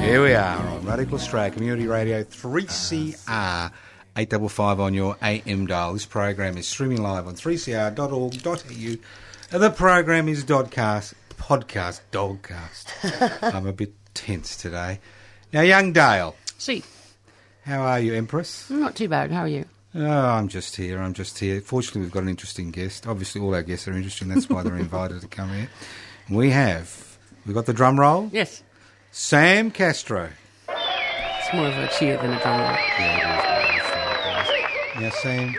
Here we are on Radical Australia Community Radio 3CR 855 on your AM dial. This program is streaming live on 3cr.org.au. And the program is Dodcast, podcast, Dogcast. I'm a bit tense today. Now, young Dale, See, how are you, Empress? not too bad. How are you? Oh, I'm just here. I'm just here. Fortunately, we've got an interesting guest. Obviously, all our guests are interesting. That's why they're invited to come here. We have, we've got the drum roll. Yes, Sam Castro. it's more of a cheer than a drum roll. Now, Sam,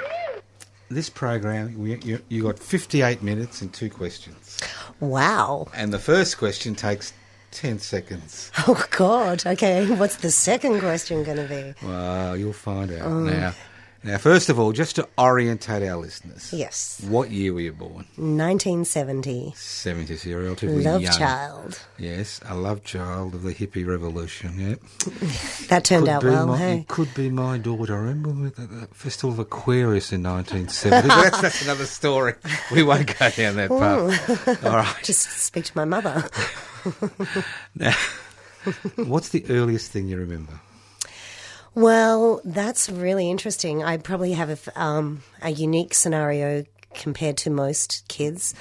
this program, we, you, you got 58 minutes and two questions. Wow. And the first question takes 10 seconds. Oh, God. Okay. What's the second question going to be? Well, you'll find out um, now. Now, first of all, just to orientate our listeners. Yes. What year were you born? 1970. 70, so you're relatively Love young. child. Yes, a love child of the hippie revolution, yeah. That turned Could out well, my, hey? It could be my daughter. I remember the, the Festival of Aquarius in 1970. that's, that's another story. We won't go down that path. All right. Just speak to my mother. Now, what's the earliest thing you remember? Well, that's really interesting. I probably have a, um, a unique scenario compared to most kids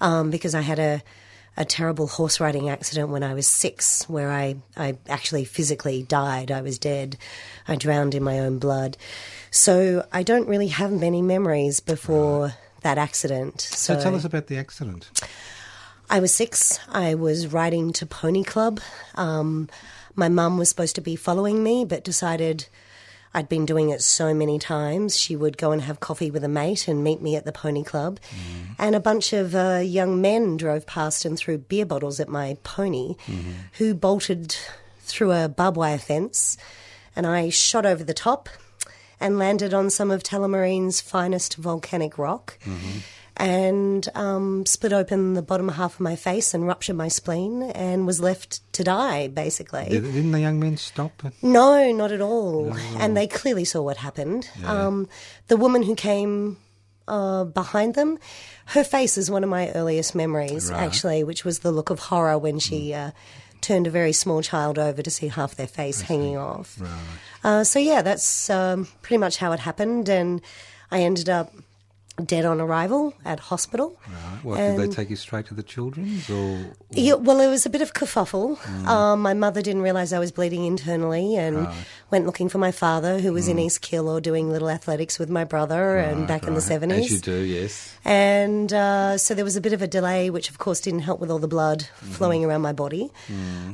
um, because I had a, a terrible horse riding accident when I was six where I, I actually physically died. I was dead. I drowned in my own blood. So I don't really have many memories before that accident. So, So, tell us about the accident. I was six. I was riding to Pony Club. Um, my mum was supposed to be following me, but decided I'd been doing it so many times. She would go and have coffee with a mate and meet me at the Pony Club. Mm-hmm. And a bunch of uh, young men drove past and threw beer bottles at my pony, mm-hmm. who bolted through a barbed wire fence. And I shot over the top and landed on some of Tullamarine's finest volcanic rock mm-hmm. And um, split open the bottom half of my face and ruptured my spleen and was left to die, basically. Did, didn't the young men stop? No, not at all. And they clearly saw what happened. Um, the woman who came uh, behind them, her face is one of my earliest memories, Right. actually, which was the look of horror when she uh, turned a very small child over to see half their face hanging off. Uh, so, yeah, that's um, pretty much how it happened. And I ended up dead on arrival at hospital. right. What, did they take you straight to the children's? Or, Yeah, well, it was a bit of kerfuffle. Um, my mother didn't realise I was bleeding internally and went looking for my father, who was in East Keilor doing little athletics with my brother and back in the right, As you do, yes. And uh, so there was a bit of a delay, which of course didn't help with all the blood flowing around my body.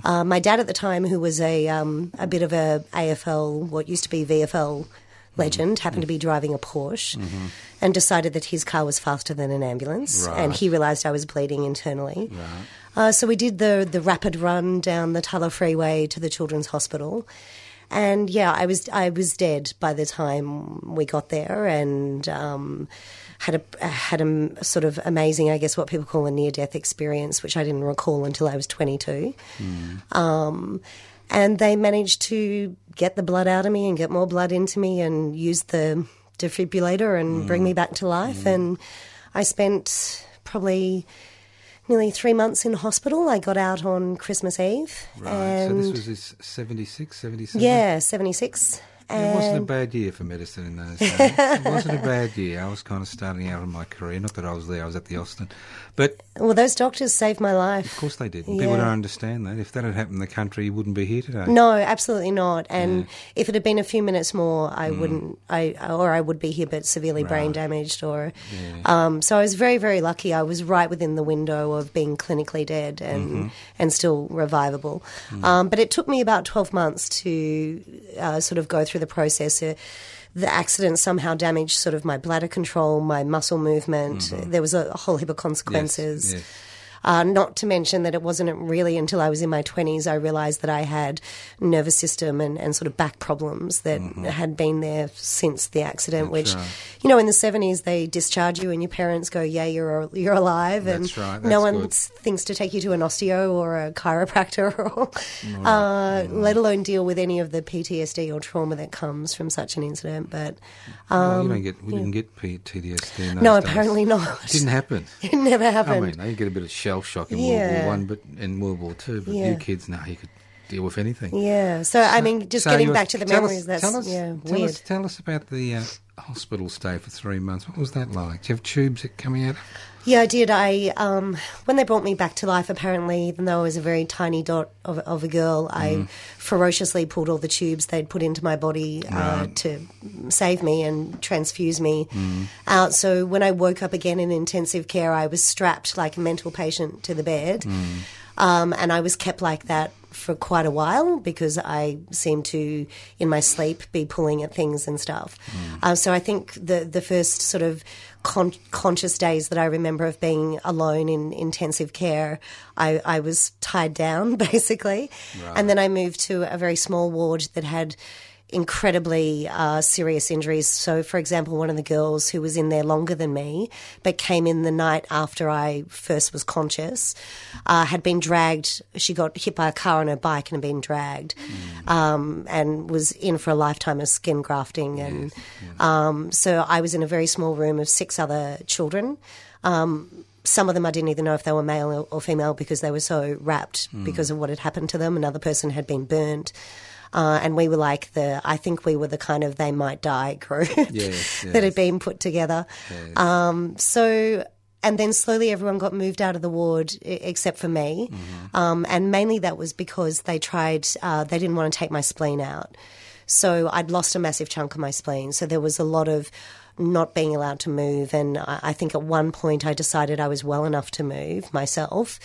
Uh, my dad at the time, who was a, um, a bit of a AFL, what used to be VFL legend, happened to be driving a Porsche and decided that his car was faster than an ambulance. And he realised I was bleeding internally. Uh, so we did the the rapid run down the Tulla Freeway to the Children's Hospital, and yeah, I was I was dead by the time we got there, and um, had a had a sort of amazing, I guess, what people call a near death experience, which I didn't recall until I was twenty two. Um, and they managed to get the blood out of me and get more blood into me and use the defibrillator and bring me back to life. Mm. And I spent probably nearly three months in hospital. I got out on Christmas Eve. Right. And so this was this 76, 77? yeah, 76. It wasn't a bad year for medicine in those days. it wasn't a bad year. I was kind of starting out in my career. Not that I was there, I was at the Austin. But well, those doctors saved my life. of course they did. People don't understand that. If that had happened in the country, you wouldn't be here today. No, absolutely not. And if it had been a few minutes more, I wouldn't. I or I would be here, but severely brain Mm. Damaged. Or um, so I was very, very lucky. I was right within the window of being clinically dead and Mm-hmm. and still revivable. Mm. Um, but it took me about twelve months to uh, sort of go through the process. Uh, the accident somehow damaged sort of my bladder control, my muscle movement. There was a whole heap of consequences. Mm-hmm. yes. Uh, not to mention that it wasn't really until I was in my 20s I realised that I had nervous system and, and sort of back problems that had been there since the accident, Mm-hmm. That's which, right. you know, in the 70s they discharge you and your parents go, yeah, you're, you're alive. And That's right, no one good. thinks to take you to an osteo or a chiropractor or, uh, let alone deal with any of the PTSD or trauma that comes from such an incident. But well, you don't get. We didn't get PTSD. TDSD. In those Um, no, days. apparently not. It didn't happen. It never happened. I mean, they get a bit of shell shock in World Yeah. War One, but in World War Two. But Yeah. you kids, now you could deal with anything. yeah. So, I mean, just So getting back to the memories, us, that's tell us, yeah, tell weird. Us, tell us about the uh, hospital stay for three months. What was that like? Do you have tubes that coming out? Yeah, I did. I um, when they brought me back to life, apparently, even though I was a very tiny dot of, of a girl, Mm. I ferociously pulled all the tubes they'd put into my body uh, to save me and transfuse me Mm. out. So when I woke up again in intensive care, I was strapped like a mental patient to the bed, Mm. um, and I was kept like that for quite a while because I seemed to, in my sleep, be pulling at things and stuff. Uh, so I think the the first sort of con- conscious days that I remember of being alone in intensive care, I, I was tied down basically, and then I moved to a very small ward that had incredibly uh, serious injuries. So, for example, one of the girls who was in there longer than me, but came in the night after I first was conscious, uh, had been dragged. She got hit by a car on her bike and had been dragged, um, and was in for a lifetime of skin grafting. And Um, so, I was in a very small room of six other children. Um, some of them I didn't even know if they were male or female because they were so wrapped because of what had happened to them. Another person had been burnt. Uh, and we were like the, I think we were the kind of they might die group Yes, that had been put together. Um, so, and then slowly everyone got moved out of the ward except for me. Um, and mainly that was because they tried, uh, they didn't want to take my spleen out. So I'd lost a massive chunk of my spleen. So there was a lot of not being allowed to move. And I, I think at one point I decided I was well enough to move myself.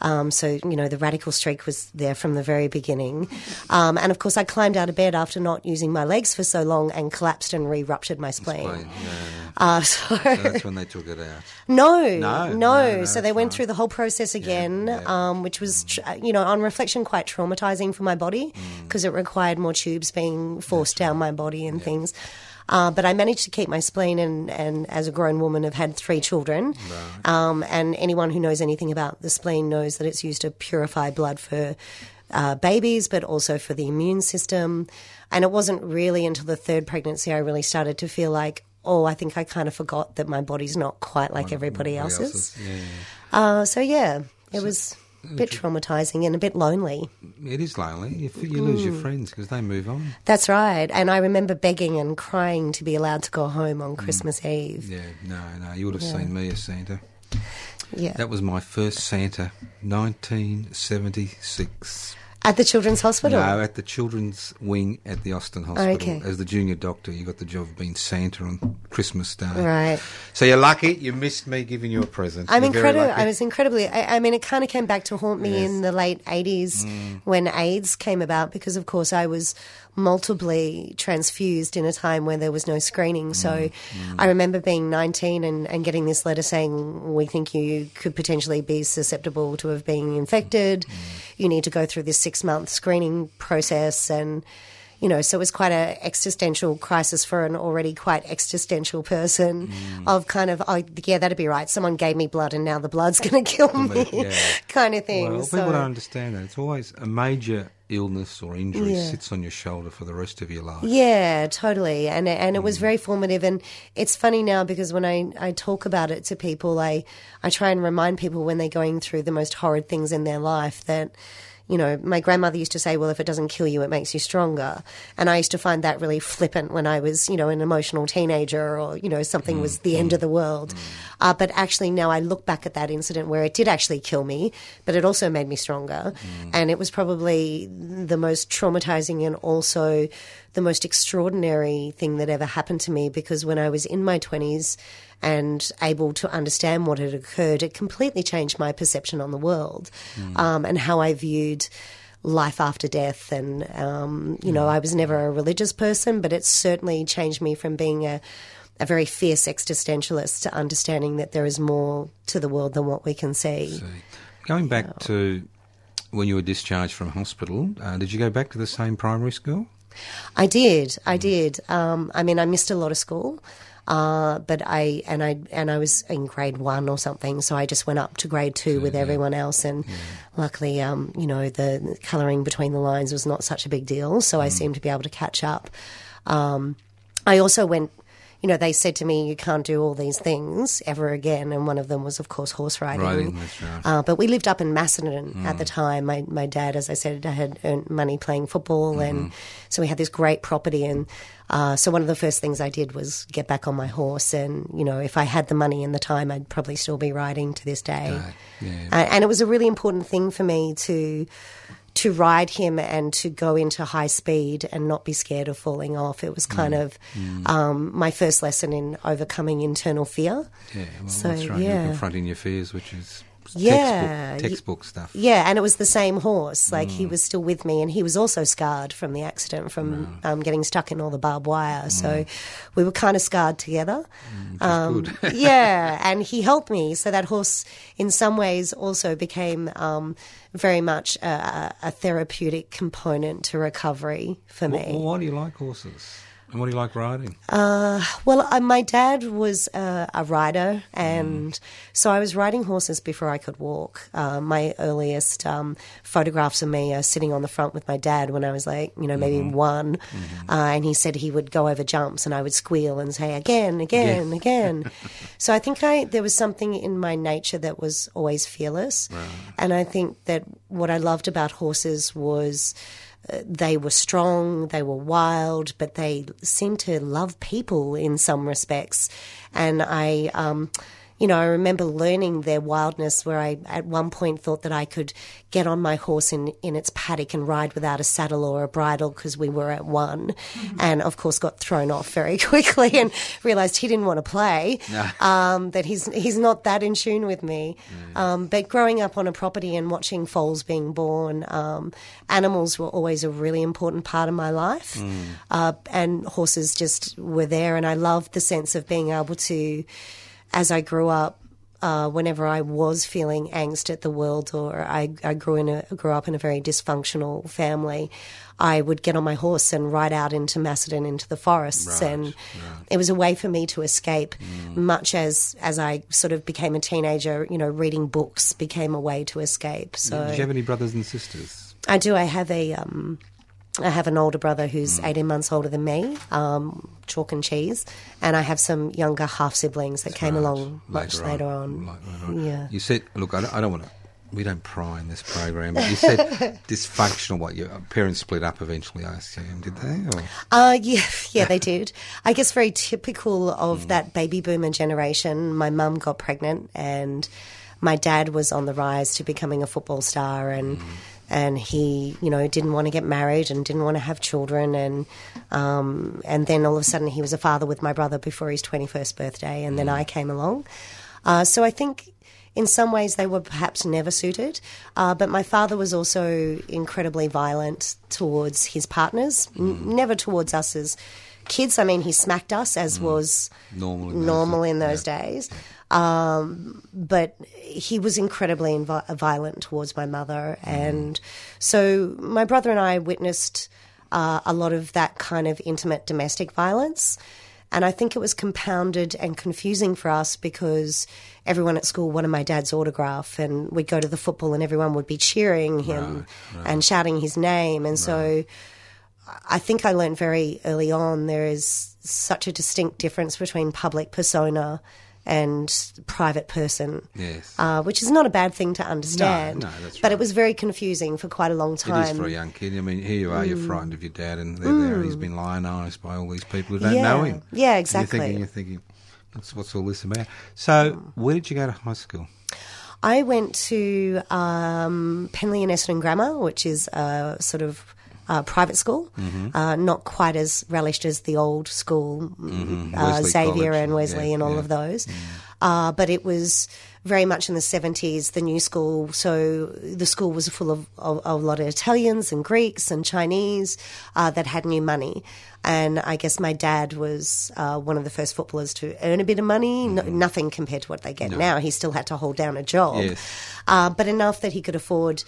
Um, so, you know, the radical streak was there from the very beginning. Um, and of course, I climbed out of bed after not using my legs for so long and collapsed and re ruptured my spleen. Yeah, yeah. Uh, so, So that's when they took it out. no, No, no, no, no, So they went through the whole process again, yeah. Um, which was, tr- you know, on reflection, quite traumatizing for my body Mm. because it required more tubes being forced down my body and things. Uh, but I managed to keep my spleen, and, and as a grown woman, have had three children. Um, and anyone who knows anything about the spleen knows that it's used to purify blood for uh, babies, but also for the immune system. And it wasn't really until the third pregnancy I really started to feel like, oh, I think I kind of forgot that my body's not quite like everybody Everybody else's. Yeah. Uh, so yeah, it was a bit traumatizing and a bit lonely. It is lonely. You, you lose Mm. your friends because they move on. That's right. And I remember begging and crying to be allowed to go home on Christmas Eve. Yeah, no, no. You would have seen me as Santa. Yeah. That was my first Santa, 1976. At the Children's Hospital. No, at the children's wing at the Austin Hospital. Okay. As the junior doctor, you got the job of being Santa on Christmas Day. Right. So you're lucky. You missed me giving you a present. I'm incredible. I was incredibly. I, I mean, it kind of came back to haunt me Yes. Mm. in the late '80s when AIDS came about, because of course I was multiply transfused in a time where there was no screening. So Mm. I remember being 19 and, and getting this letter saying, "We think you could potentially be susceptible to have been infected. Mm. You need to go through this six month screening process and." you know, so it was quite an existential crisis for an already quite existential person Mm. of kind of, oh, yeah, that'd be right. Someone gave me blood and now the blood's going to kill me, yeah. kind of thing. Well, so, people don't understand that. It's always a major illness or injury Yeah. sits on your shoulder for the rest of your life. yeah, totally. And and Mm. it was very formative. And it's funny now because when I, I talk about it to people, I, I try and remind people when they're going through the most horrid things in their life that, you know, my grandmother used to say, well, if it doesn't kill you, it makes you stronger. And I used to find that really flippant when I was, you know, an emotional teenager or, you know, something was the end of the world. Uh, but actually now I look back at that incident where it did actually kill me, but it also made me stronger. And it was probably the most traumatizing and also the most extraordinary thing that ever happened to me because when I was in my 20s and able to understand what had occurred, it completely changed my perception on the world um, and how I viewed life after death. And, um, you know, I was never a religious person, but it certainly changed me from being a, a very fierce existentialist to understanding that there is more to the world than what we can see. See. Going back to when you were discharged from hospital, uh, did you go back to the same primary school? I did. I did. Um, I mean, I missed a lot of school, uh, but I and I and I was in grade one or something, so I just went up to grade two with everyone else, and luckily, um, you know, the colouring between the lines was not such a big deal, so I seemed to be able to catch up. Um, I also went. You know, they said to me, "You can't do all these things ever again," and one of them was, of course, horse riding. Riding, right. Uh, but we lived up in Macedon at the time. My my dad, as I said, had earned money playing football, and so we had this great property. And uh, so one of the first things I did was get back on my horse. And you know, if I had the money and the time, I'd probably still be riding to this day. Right, yeah. Uh, and it was a really important thing for me to to ride him and to go into high speed and not be scared of falling off. It was kind of um, my first lesson in overcoming internal fear. Yeah, well, So, that's right. yeah. You're confronting your fears, which is Yeah, textbook, textbook stuff. Yeah, and it was the same horse. Like he was still with me, and he was also scarred from the accident from um, getting stuck in all the barbed wire. So we were kind of scarred together. Um, good. yeah, and he helped me. So that horse, in some ways, also became um, very much a, a therapeutic component to recovery for me. Well, why do you like horses? And what do you like riding? Well, uh, my dad was uh, a rider, and so I was riding horses before I could walk. Uh, my earliest um, photographs of me are sitting on the front with my dad when I was like, you know, maybe one. Uh, and he said he would go over jumps, and I would squeal and say again, again, again. so I think I there was something in my nature that was always fearless, and I think that what I loved about horses was they were strong, they were wild, but they seemed to love people in some respects. And I, um, you know, I remember learning their wildness where I at one point thought that I could get on my horse in, in its paddock and ride without a saddle or a bridle because we were at one. And of course got thrown off very quickly and realized he didn't want to play, um, that he's, he's not that in tune with me. Um, but growing up on a property and watching foals being born, um, animals were always a really important part of my life. Uh, and horses just were there. And I loved the sense of being able to, as I grew up, uh, whenever I was feeling angst at the world, or I, I grew in a grew up in a very dysfunctional family, I would get on my horse and ride out into Macedon, into the forests, and it was a way for me to escape. Much as as I sort of became a teenager, you know, reading books became a way to escape. So Did you have any brothers and sisters? I do. I have a um, I have an older brother who's Mm. 18 months older than me, um, chalk and cheese, and I have some younger half siblings that came Right. along much later on. Like later on. Yeah. You said, look, I don't, I don't want to. We don't pry in this program, but you said dysfunctional. What your parents split up eventually? I assume did they? Or? Uh, yeah, yeah, they did. I guess very typical Mm. of that baby boomer generation. My mum got pregnant, and my dad was on the rise to becoming a football star, and Mm. And he, you know, didn't want to get married and didn't want to have children, and um, and then all of a sudden he was a father with my brother before his twenty first birthday, and then Mm. I came along. Uh, so I think. In some ways, they were perhaps never suited, uh, but my father was also incredibly violent towards his partners, n- never towards us as kids. I mean, he smacked us, as was Normal in those normal in those days. Um, but he was incredibly invi- violent towards my mother, and so my brother and I witnessed uh, a lot of that kind of intimate domestic violence. And I think it was compounded and confusing for us because everyone at school wanted my dad's autograph, and we'd go to the football, and everyone would be cheering him and shouting his name. And so I think I learned very early on there is such a distinct difference between public persona and private person. Yes. Uh, which is not a bad thing to understand. no, that's But right. it was very confusing for quite a long time. is for a young kid. I mean, here you are, you're frightened of your dad, and there, there he's been lionised by all these people who don't Mm. Yeah. know him. Yeah, And exactly. You're thinking, you're thinking, what's, what's all this about? So, where did you go to high school? I went to um, Penleigh and Essendon Grammar, which is a sort of uh, private school, Mm-hmm. uh, not quite as relished as the old school, uh, Mm-hmm. Wesley Xavier College, and Wesley yeah, and all yeah. Mm. of those. Uh, but it was very much in the 70s, the new school. So the school was full of, a lot of Italians and Greeks and Chinese uh, that had new money. And I guess my dad was uh, one of the first footballers to earn a bit of money. No, nothing compared to what they get now. He still had to hold down a job Yes. uh, but enough that he could afford.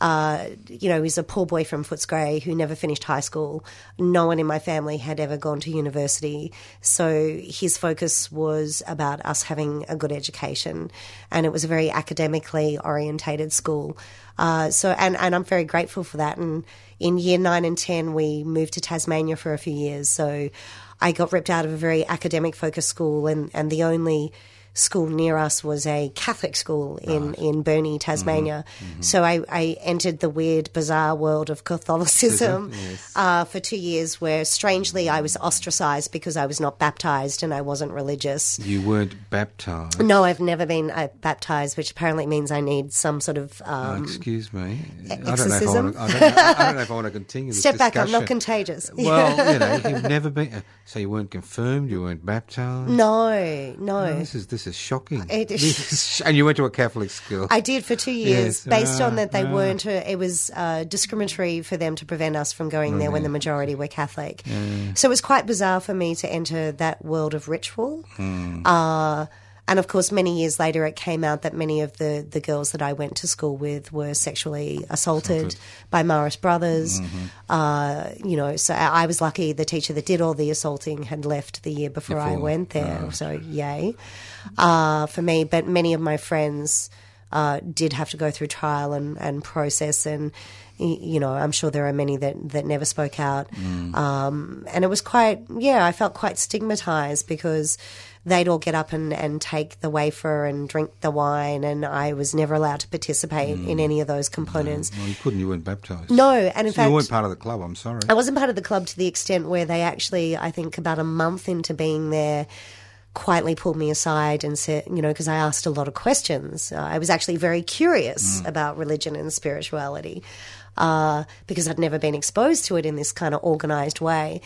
Uh, you know, he's a poor boy from Footscray who never finished high school. No one in my family had ever gone to university. So his focus was about us having a good education. And it was a very academically orientated school. Uh, so, and, and I'm very grateful for that. And in year nine and 10, we moved to Tasmania for a few years. So I got ripped out of a very academic focused school and, and the only school near us was a Catholic school in, in Burnie, Tasmania. So I, I entered the weird, bizarre world of Catholicism Yes. uh, for two years, where strangely I was ostracized because I was not baptized and I wasn't religious. You weren't baptised. No, I've never been uh, baptized, which apparently means I need some sort of. Oh, Um, excuse me. I don't, know if I, exorcism? want to, I, don't know, I don't know if I want to continue this step back, I'm not contagious. Well, you know, you've never been. uh, So you weren't confirmed. You weren't baptised. no, no. This is this is shocking. It- is- and you went to a Catholic school. I did for two years, Yes, based on ah, that they ah. weren't. A, it was uh, discriminatory for them to prevent us from going there when the majority were Catholic. So it was quite bizarre for me to enter that world of ritual. Hmm. Uh, and of course, many years later, it came out that many of the, the girls that I went to school with were sexually assaulted by Marist Brothers. Mm-hmm. Uh, you know, so I was lucky the teacher that did all the assaulting had left the year before, I went there. So, yay uh, for me. But many of my friends uh, did have to go through trial and, and process, and you know, I'm sure there are many that, that never spoke out. Um, and it was quite, yeah, I felt quite stigmatized because they'd all get up and, and take the wafer and drink the wine, and I was never allowed to participate in any of those components. well, you couldn't. You weren't baptised. No, and in So fact, you weren't part of the club. I'm sorry. I wasn't part of the club to the extent where they actually, I think, about a month into being there, quietly pulled me aside and said, you know, because I asked a lot of questions. Uh, I was actually very curious about religion and spirituality uh, because I'd never been exposed to it in this kind of organized way.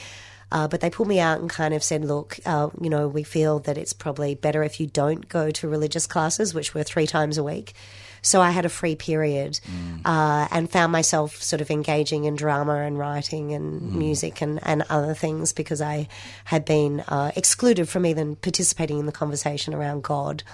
Uh, but they pulled me out and kind of said, look, uh, you know, we feel that it's probably better if you don't go to religious classes, which were three times a week. So I had a free period uh, and found myself sort of engaging in drama and writing and music and, and other things because I had been uh, excluded from even participating in the conversation around God.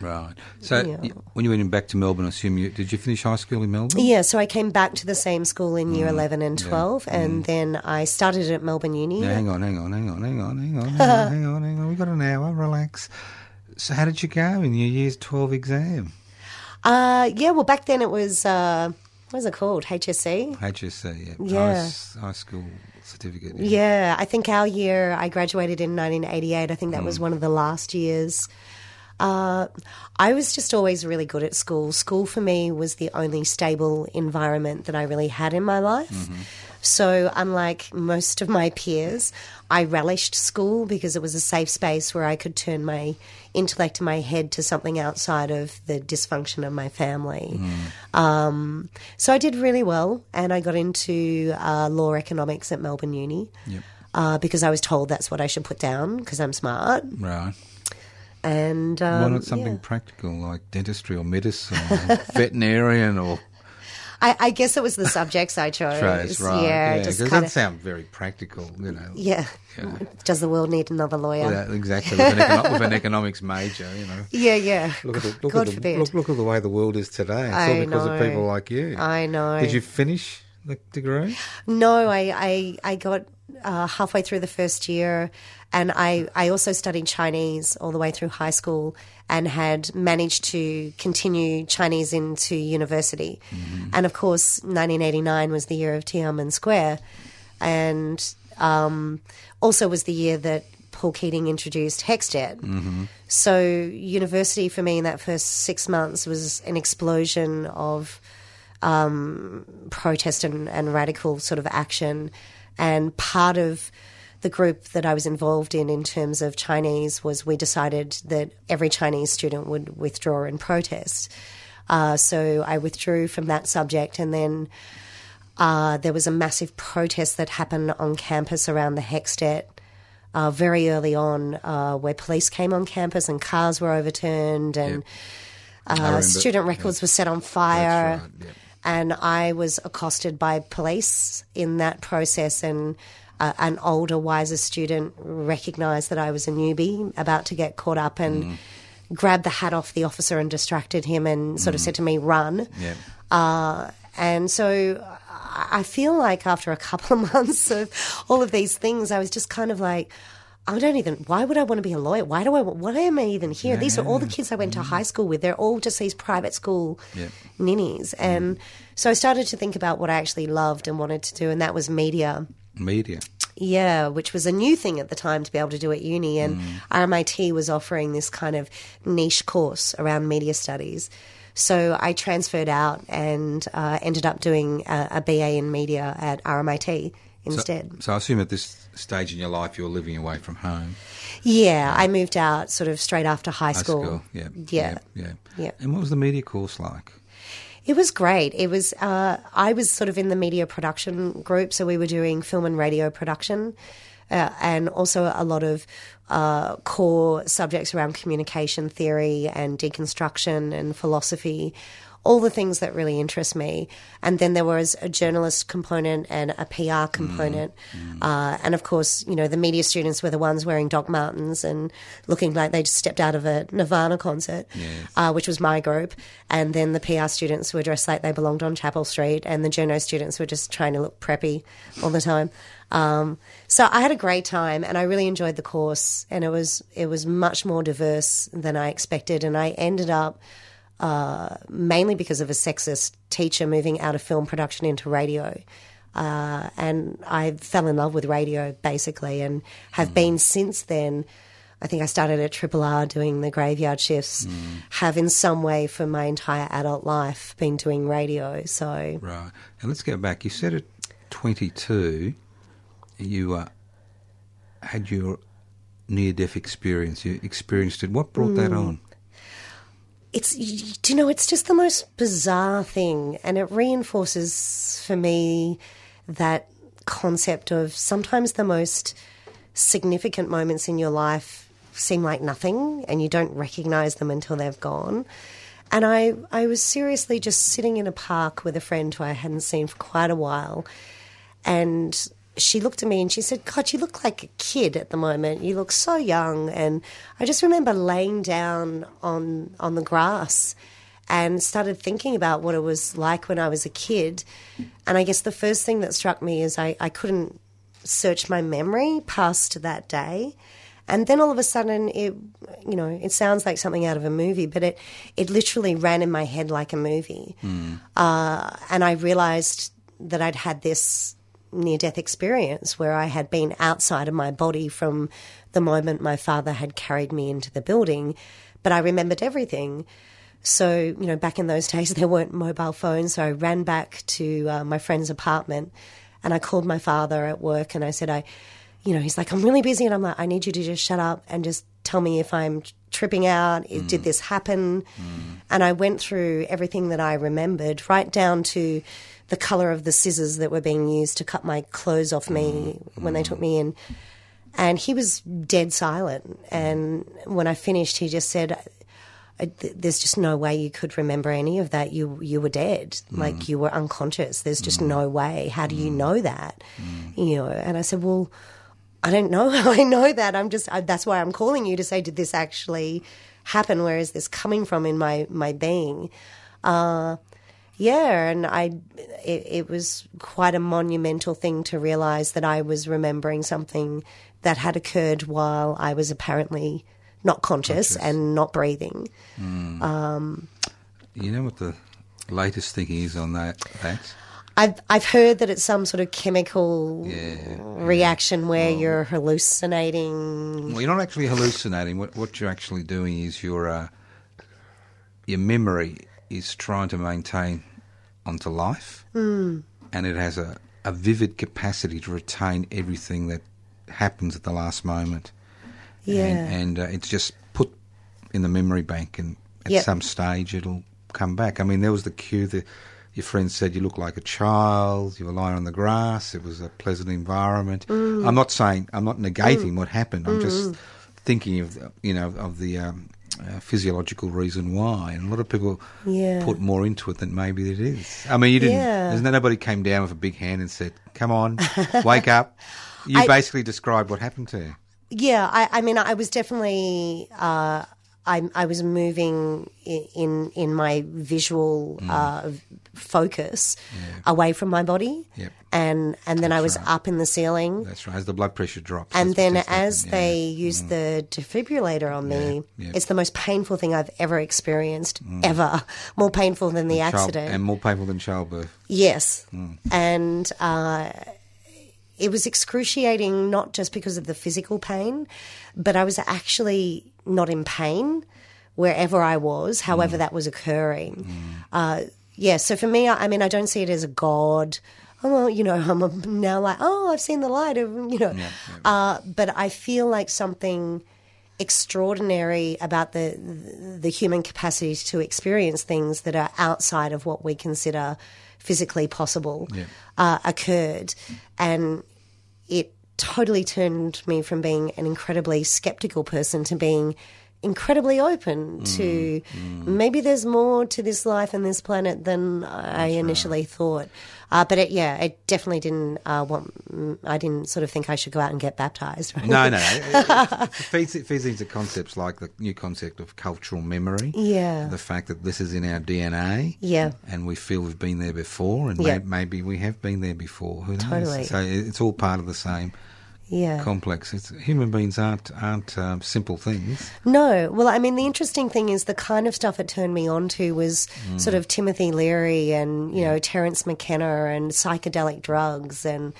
Right. So Yeah. when you went back to Melbourne, I assume you did you finish high school in Melbourne? Yeah, so I came back to the same school in year 11 and 12, and then I started at Melbourne Uni. Now, hang on, hang on, hang on, hang on, hang on, hang on, hang on, hang on. We've got an hour. Relax. So how did you go in your year's twelve exam? Uh, yeah, well, back then it was, uh, what was it called? HSC? HSC, yeah, Yeah. High, high school certificate. Yeah, I think our year, I graduated in 1988. I think that was one of the last years. Uh, I was just always really good at school. School for me was the only stable environment that I really had in my life. So, unlike most of my peers, I relished school because it was a safe space where I could turn my intellect and my head to something outside of the dysfunction of my family. Um, so, I did really well, and I got into uh, law economics at Melbourne Uni Yep. uh, because I was told that's what I should put down because I'm smart. Right. And um, Why not something yeah. practical like dentistry or medicine, or veterinarian or I, I guess it was the subjects I chose. trades? Right. Yeah, Yeah, just because that sounds very practical. You know. Yeah. Does the world need another lawyer? Yeah, exactly. With an, econo- with an economics major, you know. Yeah, yeah. Look at the look, God at the, look, look at the way the world is today. It's all I because of people like you. I know. Did you finish the degree? No, I, I, I got uh, halfway through the first year, and I, I also studied Chinese all the way through high school and had managed to continue Chinese into university. And of course, 1989 was the year of Tiananmen Square, and um, also was the year that Paul Keating introduced HECS debt. So, university for me in that first six months was an explosion of um, protest and, and radical sort of action. And part of the group that I was involved in, in terms of Chinese, was we decided that every Chinese student would withdraw and protest. Uh, so I withdrew from that subject, and then uh, there was a massive protest that happened on campus around the HECS debt uh, very early on, uh, where police came on campus and cars were overturned and uh, student records were set on fire. Right, yeah. And I was accosted by police in that process, and uh, an older, wiser student recognised that I was a newbie about to get caught up and Mm. grabbed the hat off the officer and distracted him and sort of said to me, "Run." Yeah. Uh, and so I feel like after a couple of months of all of these things, I was just kind of like, I don't even, why would I want to be a lawyer? Why do I, why am I even here? These are all the kids I went to mm. high school with. They're all just these private school Yeah. ninnies. Mm. And so I started to think about what I actually loved and wanted to do, and that was media. Media. Yeah, which was a new thing at the time to be able to do at uni. And mm. RMIT was offering this kind of niche course around media studies. So I transferred out and uh, ended up doing a, a BA in media at RMIT instead. So I assume at this stage in your life you're living away from home. yeah, I moved out sort of straight after high, High school. school. Yeah. Yeah. Yeah. Yeah. And what was the media course like? It was great. It was. Uh, I was sort of in the media production group, so we were doing film and radio production, uh, and also a lot of uh, core subjects around communication theory and deconstruction and philosophy. All the things that really interest me. And then there was a journalist component and a PR component. Uh, and of course, you know, the media students were the ones wearing Doc Martens and looking like they just stepped out of a Nirvana concert, uh, which was my group. And then the PR students were dressed like they belonged on Chapel Street, and the journo students were just trying to look preppy all the time. Um, so I had a great time, and I really enjoyed the course, and it was it was much more diverse than I expected, and I ended up uh, mainly because of a sexist teacher moving out of film production into radio. Uh, and I fell in love with radio basically, and have been since then. I think I started at Triple R doing the graveyard shifts. Have in some way for my entire adult life been doing radio. So Right. And let's go back. You said at 22 you uh, had your near death experience. You experienced it. What brought that hmm. on? it's do you know it's just the most bizarre thing and it reinforces for me that concept of sometimes the most significant moments in your life seem like nothing and you don't recognize them until they've gone and I, I was seriously just sitting in a park with a friend who I hadn't seen for quite a while and she looked at me and she said, God, you look like a kid at the moment. You look so young. And I just remember laying down on, on the grass and started thinking about what it was like when I was a kid. And I guess the first thing that struck me is I, I couldn't search my memory past that day. And then all of a sudden, it, you know, it sounds like something out of a movie, but it, it literally ran in my head like a movie. Uh, and I realized that I'd had this near death experience where I had been outside of my body from the moment my father had carried me into the building, but I remembered everything. So, you know, back in those days, there weren't mobile phones. So I ran back to uh, my friend's apartment and I called my father at work and I said, I, you know, he's like, I'm really busy. And I'm like, I need you to just shut up and just tell me if I'm tripping out. Did this happen? And I went through everything that I remembered, right down to the color of the scissors that were being used to cut my clothes off me when they took me in. And he was dead silent. And when I finished, he just said, there's just no way you could remember any of that. You you were dead, like you were unconscious. There's just no way. How do you know that? You know. And I said, well, I don't know how I know that. I'm just I, that's why I'm calling you to say, did this actually happen? Where is this coming from in my my being? Uh, yeah, and I it, it was quite a monumental thing to realize that I was remembering something that had occurred while I was apparently not conscious, and not breathing. You know what the latest thinking is on that? That I've I've heard that it's some sort of chemical Yeah, reaction where you're hallucinating. Well, you're not actually hallucinating. What, what you're actually doing is your uh, your memory is trying to maintain onto life, Hmm. and it has a, a vivid capacity to retain everything that happens at the last moment. Yeah. and, and uh, it's just put in the memory bank, and at Yep. some stage it'll come back. I mean, there was the cue that your friend said you look like a child. You were lying on the grass. It was a pleasant environment. Mm. I'm not saying I'm not negating what happened. I'm just thinking of the- you know of the um, physiological reason why, and a lot of people Yeah. put more into it than maybe it is. I mean, you didn't. Yeah. There's nobody came down with a big hand and said, "Come on, wake up." You I- basically described what happened to you. Yeah, I, I mean, I was definitely. Uh, I, I was moving in in my visual Mm. uh, focus away from my body, Yep. and and then I was right. up in the ceiling, That's right. As the blood pressure drops, and then as they yeah. Mm. used the defibrillator on me, yeah. it's the most painful thing I've ever experienced, ever more painful than the Child- accident. and more painful than childbirth. Yes. Mm. And uh, it was excruciating, not just because of the physical pain, but I was actually not in pain wherever I was, Mm. however that was occurring. Uh, yeah, so for me, I, I mean, I don't see it as a God. Oh, well, you know, I'm now like, oh, I've seen the light of, you know. Uh, but I feel like something extraordinary about the the human capacity to experience things that are outside of what we consider physically possible Yeah. uh, occurred, and it totally turned me from being an incredibly skeptical person to being incredibly open to maybe there's more to this life and this planet than I initially thought. Uh, but it, yeah, it definitely didn't uh, want. I didn't sort of think I should go out and get baptized. Right? No, no. It feeds, it feeds into concepts like the new concept of cultural memory. Yeah. The fact that this is in our DNA. Yeah. And we feel we've been there before, and Yeah. may, maybe we have been there before. Who knows? Totally. So it's all part of the same yeah. complex. It's, human beings aren't aren't um, simple things. No. Well, I mean, the interesting thing is the kind of stuff it turned me on to was mm. sort of Timothy Leary and, you know, Terence McKenna and psychedelic drugs. And,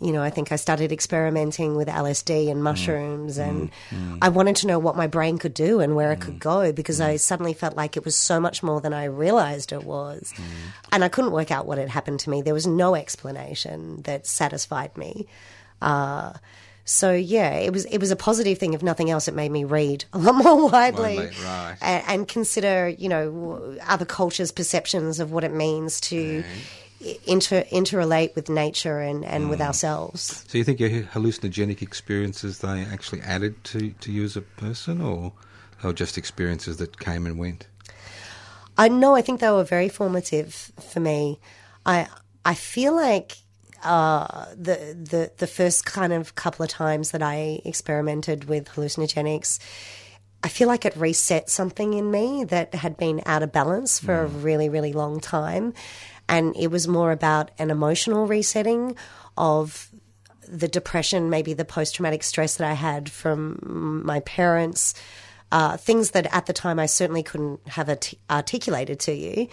you know, I think I started experimenting with LSD and mm. mushrooms. Mm. And I wanted to know what my brain could do and where it could go because I suddenly felt like it was so much more than I realized it was. And I couldn't work out what had happened to me. There was no explanation that satisfied me. Uh, so yeah, it was it was a positive thing. If nothing else, it made me read a lot more widely, Widely, right. and, and consider you know other cultures' perceptions of what it means to inter interrelate with nature and, and Mm. with ourselves. So you think your hallucinogenic experiences they actually added to, to you as a person, or they were just experiences that came and went? I know. I think they were very formative for me. I I feel like uh, the the the first kind of couple of times that I experimented with hallucinogenics, I feel like it reset something in me that had been out of balance for a really really long time, and it was more about an emotional resetting of the depression, maybe the post traumatic stress that I had from my parents, uh, things that at the time I certainly couldn't have art- articulated to you.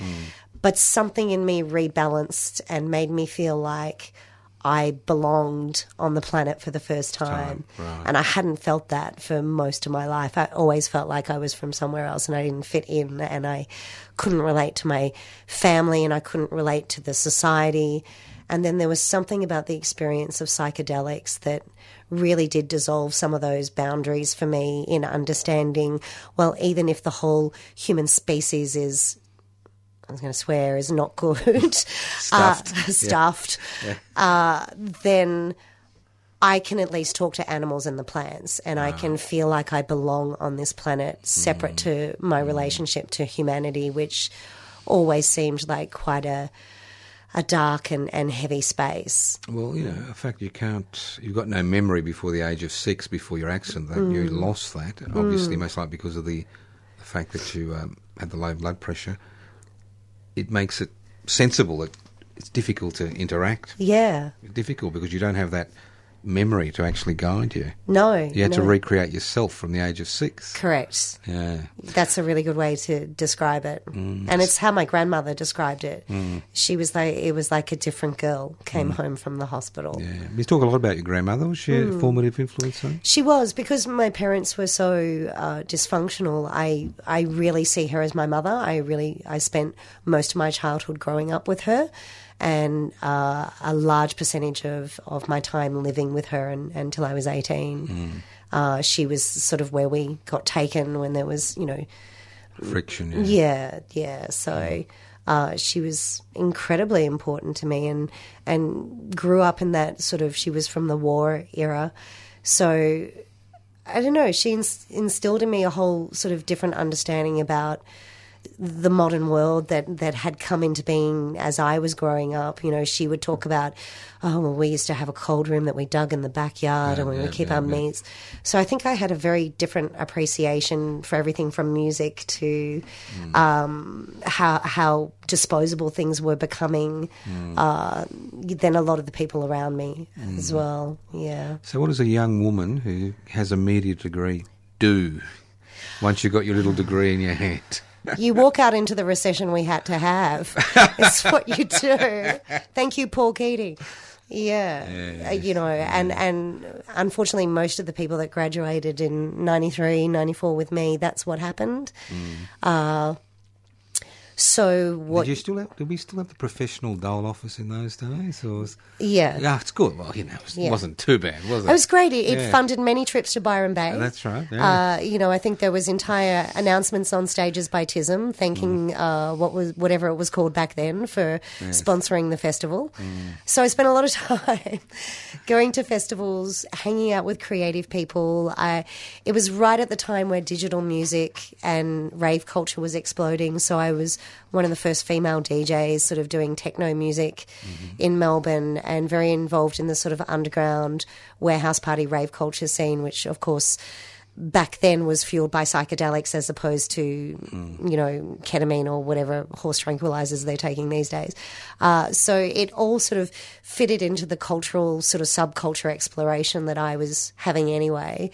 But something in me rebalanced and made me feel like I belonged on the planet for the first time. right. And I hadn't felt that for most of my life. I always felt like I was from somewhere else and I didn't fit in and I couldn't relate to my family and I couldn't relate to the society. And then there was something about the experience of psychedelics that really did dissolve some of those boundaries for me in understanding, well, even if the whole human species is I was going to swear is not good, Stuffed. uh, stuffed, uh, then I can at least talk to animals and the plants, and I can feel like I belong on this planet, separate to my relationship to humanity, which always seemed like quite a a dark and, and heavy space. Well, you know, in fact, you can't. You've got no memory before the age of six, before your accident. That you lost that, obviously, most likely because of the, the fact that you um, had the low blood pressure. It makes it sensible that it's difficult to interact. Yeah, Difficult because you don't have that memory to actually guide you. No. You had to recreate yourself from the age of six. Correct. Yeah. That's a really good way to describe it, Mm. and it's how my grandmother described it. She was like, it was like a different girl came home from the hospital. Mm. Yeah. You talk a lot about your grandmother. Was she a formative influence on you? She was because my parents were so uh, dysfunctional. I I really see her as my mother. I really I spent most of my childhood growing up with her, and uh, a large percentage of, of my time living with her and, until I was eighteen. Uh, she was sort of where we got taken when there was you know Friction. Yeah. yeah, yeah. So uh, she was incredibly important to me, and and grew up in that sort of. She was from the war era, so I don't know. She ins- instilled in me a whole sort of different understanding about the modern world that that had come into being as I was growing up. You know, she would talk about, oh, well, we used to have a cold room that we dug in the backyard, and we yeah, would keep yeah, our yeah. meats. So I think I had a very different appreciation for everything from music to Mm. um, how how disposable things were becoming. Mm. Uh, than a lot of the people around me Mm. as well. Yeah. So, what does a young woman who has a media degree do once you've got your little degree in your hand? You walk out into the recession we had to have. It's what you do. Thank you, Paul Keating. Yeah, Uh, you know, and and unfortunately, most of the people that graduated in 93, 94 with me, that's what happened. Uh, so what? Did you still have? Did we still have the professional dole office in those days? Or was, yeah, yeah, it's good. Well, you know, it was, Yeah. wasn't too bad, was it? It was great. It, it funded many trips to Byron Bay. That's right, yeah. Uh, you know, I think there was entire announcements on stages by TISM thanking Mm. uh, what was whatever it was called back then for sponsoring the festival. Mm. So I spent a lot of time going to festivals, hanging out with creative people. I, it was right at the time where digital music and rave culture was exploding. So I was one of the first female DJs sort of doing techno music in Melbourne and very involved in the sort of underground warehouse party rave culture scene, which of course back then was fueled by psychedelics as opposed to, you know, ketamine or whatever horse tranquilizers they're taking these days. Uh, so it all sort of fitted into the cultural sort of subculture exploration that I was having anyway.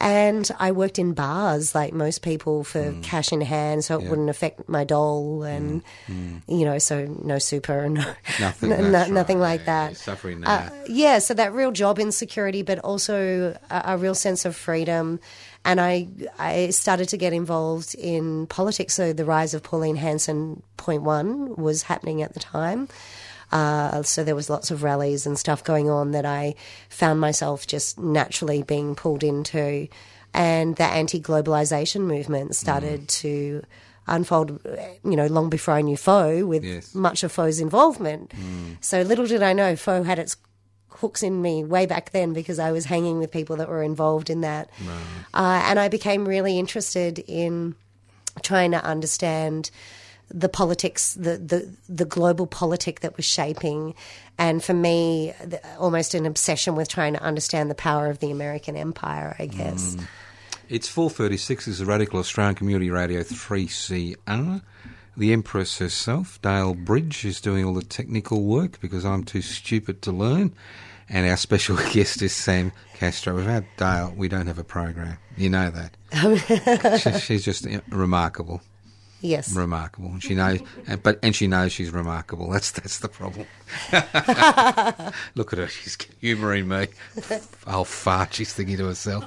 And I worked in bars like most people for mm. cash in hand, so it wouldn't affect my dole, mm. and mm. you know, so no super and no, Nothing, no- that's no- right, nothing like yeah, that. suffering Uh, yeah, so that real job insecurity, but also a, a real sense of freedom. And I, I started to get involved in politics. So the rise of Pauline Hanson Point One was happening at the time. Uh, so there was lots of rallies and stuff going on that I found myself just naturally being pulled into, and the anti-globalization movement started Mm. to unfold. You know, long before I knew Foe, with Yes. much of Foe's involvement. So little did I know Foe had its hooks in me way back then because I was hanging with people that were involved in that, uh, and I became really interested in trying to understand the politics, the, the the global politic that was shaping, and for me, the, almost an obsession with trying to understand the power of the American empire. I guess. Mm. It's 4.36. This is Radical Australian Community Radio 3CR. The Empress herself, Dale Bridge, is doing all the technical work because I'm too stupid to learn. And our special guest is Sam Castro. Without Dale, we don't have a program. You know that. She- she's just remarkable. Yes. Remarkable. And she knows, uh, but and she knows she's remarkable. That's that's the problem. Look at her. She's humouring me. Oh, fart. She's thinking to herself.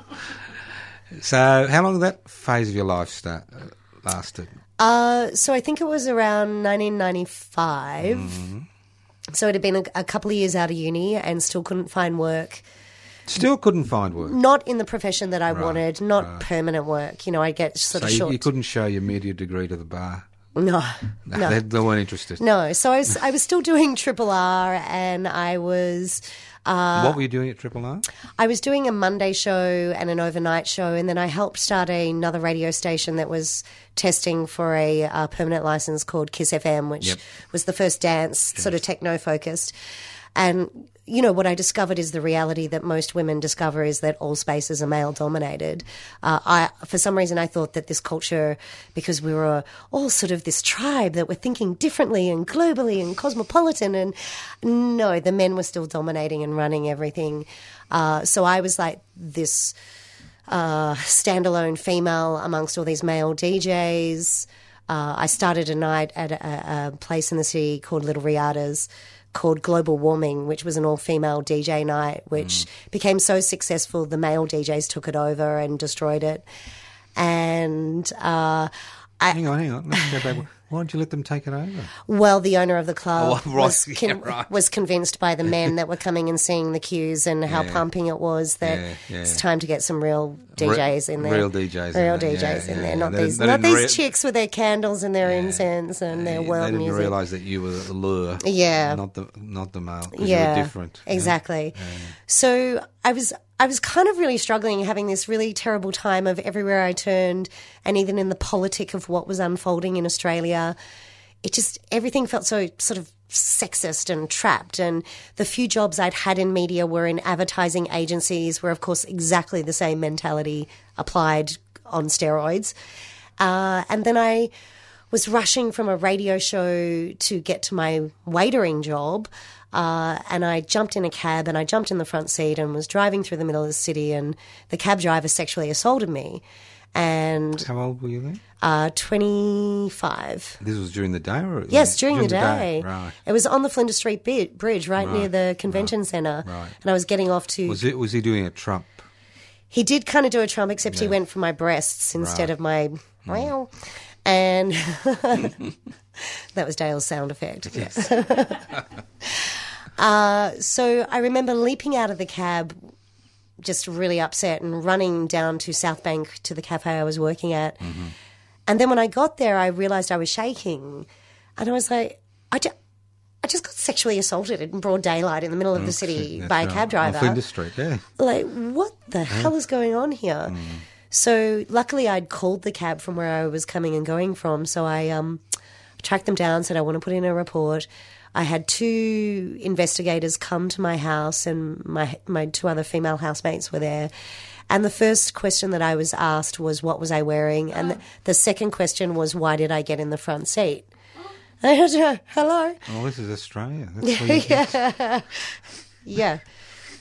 So, how long did that phase of your life start, uh, lasted? Uh, so I think it was around 1995. Mm-hmm. So it had been a, a couple of years out of uni and still couldn't find work. Still couldn't find work. Not in the profession that I wanted, not permanent work. You know, I get sort So of you, short. you couldn't show your media degree to the bar. No, No, no. They, they weren't interested. No, so I was I was still doing Triple R, and I was uh, what were you doing at Triple R? I was doing a Monday show and an overnight show, and then I helped start another radio station that was testing for a uh, permanent license called Kiss FM, which Yep. was the first dance sort of techno focused. And you know, what I discovered is the reality that most women discover is that all spaces are male dominated. Uh, I, for some reason, I thought that this culture, because we were all sort of this tribe that were thinking differently and globally and cosmopolitan, and no, the men were still dominating and running everything. Uh, so I was like this uh, standalone female amongst all these male DJs. Uh, I started a night at a, a place in the city called Little Riadas called Global Warming, which was an all female DJ night, which became so successful the male DJs took it over and destroyed it. And uh, Hang on, hang on. Let's go back. Why don't you let them take it over? well, the owner of the club Oh, right. was, Yeah, right. was convinced by the men that were coming and seeing the queues and how Yeah. pumping it was that Yeah, yeah. it's time to get some real DJs in there. real DJs in Real there, DJs yeah, in yeah, there. yeah. Not They- these, they not these rea- chicks with their candles and their incense and their they world didn't music. realise that you were the lure. Yeah. Not the not the male. 'cause yeah, You were different. yeah. Exactly. So I was I was kind of really struggling, having this really terrible time of everywhere I turned, and even in the politic of what was unfolding in Australia. It just everything felt so sort of sexist and trapped. And the few jobs I'd had in media were in advertising agencies, where of course exactly the same mentality applied on steroids. Uh, and then I was rushing from a radio show to get to my waitering job. Uh, and I jumped in a cab and I jumped in the front seat and was driving through the middle of the city. And the cab driver sexually assaulted me. And How old were you then? uh, 25. This was during the day, or Yes, during, the, day. Right. It was on the Flinders Street bi- Bridge, right, near the convention centre. right. And I was getting off to. Was it? Was he doing a Trump? He did kind of do a Trump, except he went for my breasts instead Right. of my well, and that was Dale's sound effect. Yes. uh, so I remember leaping out of the cab, just really upset, and running down to South Bank to the cafe I was working at. And then when I got there, I realised I was shaking, and I was like, I. Ju- I just got sexually assaulted in broad daylight in the middle of the city That's by a cab driver. Flinders Street, yeah. like what the hell is going on here? So luckily i'd called the cab from where i was coming and going from. So i um tracked them down said i want to put in a report i had two investigators come to my house and my my two other female housemates were there and the first question that i was asked was what was i wearing and the, uh-huh. the second question was why did i get in the front seat oh. I had to, hello Oh, this is Australia. That's yeah. yeah.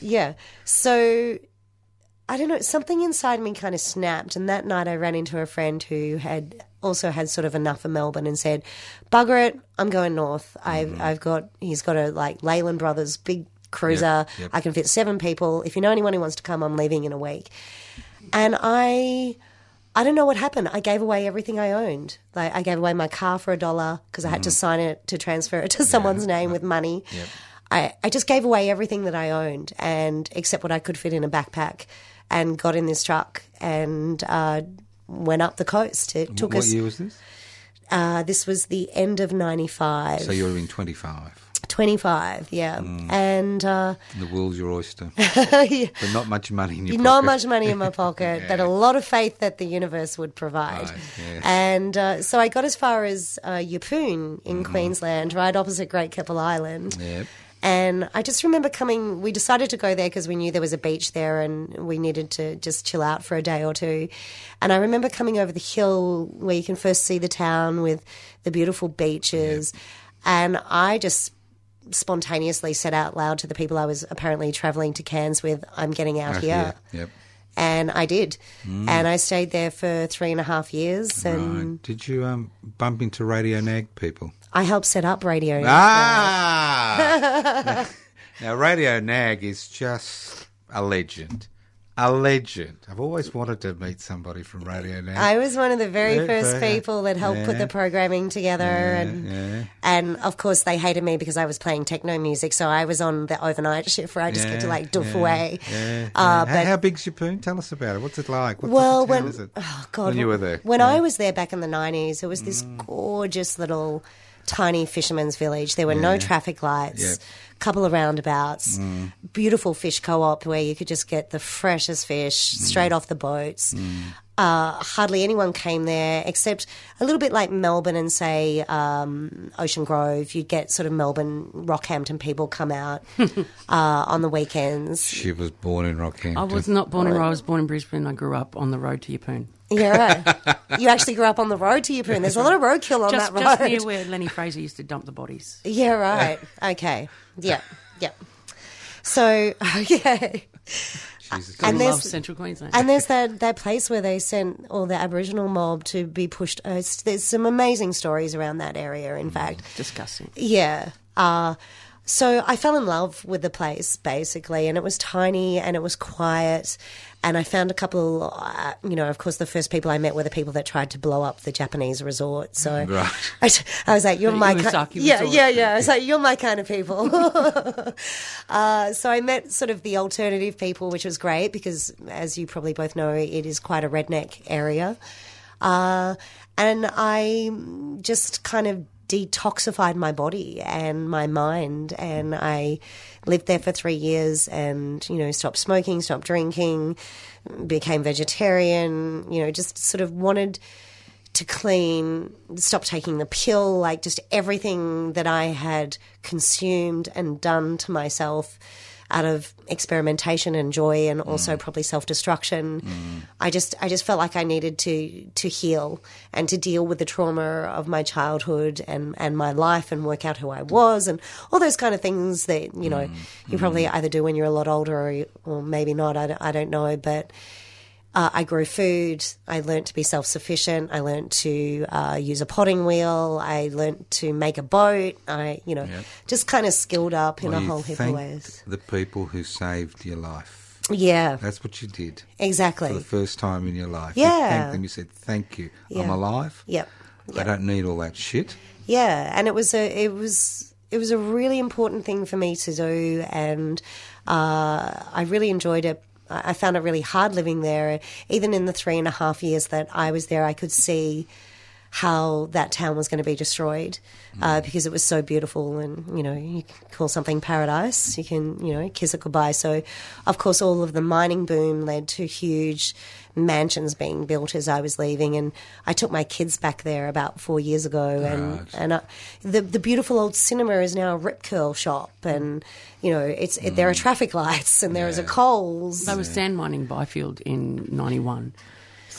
Yeah. So I don't know, something inside me kind of snapped. And that night I ran into a friend who had also had sort of enough of Melbourne and said, Bugger it, I'm going north. I've, I've got, he's got a like Leyland Brothers big cruiser. Yep, yep. I can fit seven people. If you know anyone who wants to come, I'm leaving in a week. And I. I don't know what happened. I gave away everything I owned. Like I gave away my car for a dollar because I had to sign it to transfer it to someone's name with money. Yep. I, I just gave away everything that I owned and except what I could fit in a backpack and got in this truck and uh, went up the coast. It took what us. year was this? Uh, this was the end of '95. So you were in 25. 25, yeah, Mm. and uh, the world's your oyster. yeah, But not much money in your not pocket. much money in my pocket, but a lot of faith that the universe would provide. Right, yes. And uh, so I got as far as uh, Yeppoon in Mm-hmm. Queensland, right opposite Great Keppel Island. Yep. And I just remember coming, we decided to go there because we knew there was a beach there and we needed to just chill out for a day or two. And I remember coming over the hill where you can first see the town with the beautiful beaches. And I just spontaneously said out loud to the people I was apparently traveling to Cairns with, I'm getting out here. Yep. And I did. And I stayed there for three and a half years. And Right. Did you um, bump into Radio Nag people? I helped set up radio. Ah! now, Radio Nag is just a legend. A legend. I've always wanted to meet somebody from Radio Nag. I was one of the very Yeah, first yeah. people that helped put the programming together, and yeah. and of course they hated me because I was playing techno music. So I was on the overnight shift where I just get to like doof yeah, away. Yeah, Uh, yeah. how, but- how big's your poon? Tell us about it. What's it like? What Well, when is it? oh god, when you were there, when Yeah. I was there back in the nineties, it was this gorgeous little tiny fisherman's village. There were no traffic lights. Yep. Couple of roundabouts, beautiful fish co-op where you could just get the freshest fish straight off the boats. uh, hardly anyone came there except a little bit like Melbourne and say um, Ocean Grove. You'd get sort of Melbourne, Rockhampton people come out uh, on the weekends. She was born in Rockhampton. I was not born in Rockhampton. I was born in Brisbane. I grew up on the road to Yeppoon. Yeah, right. you actually grew up on the road to Yeppoon. There's a lot of roadkill on just, that road. Just near where Lenny Fraser used to dump the bodies. Yeah, right. okay. Yeah, yeah. So, okay. Jesus. And love there's- Central Queensland. And there's that, that place where they sent all the Aboriginal mob to be pushed. Uh, there's some amazing stories around that area, in fact. Disgusting. Yeah. Uh, so I fell in love with the place, basically, and it was tiny and it was quiet. And I found a couple, uh, you know, of course, the first people I met were the people that tried to blow up the Japanese resort. So Right. I, I was like, you're The my kind Yeah, resort. yeah, yeah. I was like, you're my kind of people. uh, so I met sort of the alternative people, which was great because, as you probably both know, it is quite a redneck area. Uh, and I just kind of detoxified my body and my mind. And I lived there for three years and, you know, stopped smoking, stopped drinking, became vegetarian, you know, just sort of wanted to clean, stop taking the pill, like just everything that I had consumed and done to myself out of experimentation and joy and also mm. probably self-destruction. Mm. I just I just felt like I needed to to heal and to deal with the trauma of my childhood and and my life and work out who I was and all those kind of things that, you know, mm. you probably either do when you're a lot older or, or maybe not, I don't, I don't know, but uh, I grew food. I learnt to be self sufficient. I learnt to uh, use a potting wheel. I learnt to make a boat. I, you know, just kind of skilled up in Well, a whole heap of ways. The people who saved your life. Yeah, That's what you did Exactly. for the first time in your life. You thanked them. You said, "Thank you. I'm Yeah. alive. Yep. I don't need all that shit." Yeah, and it was a it was it was a really important thing for me to do, and uh, I really enjoyed it. I found it really hard living there. Even in the three and a half years that I was there, I could see how that town was going to be destroyed uh, because it was so beautiful and you know you can call something paradise. You can you know kiss it goodbye. So of course all of the mining boom led to huge mansions being built as I was leaving and I took my kids back there about four years ago and Right. and I, the the beautiful old cinema is now a rip curl shop and you know it's it, there are mm. traffic lights and there is a Coles. They were sand mining Byfield in '91,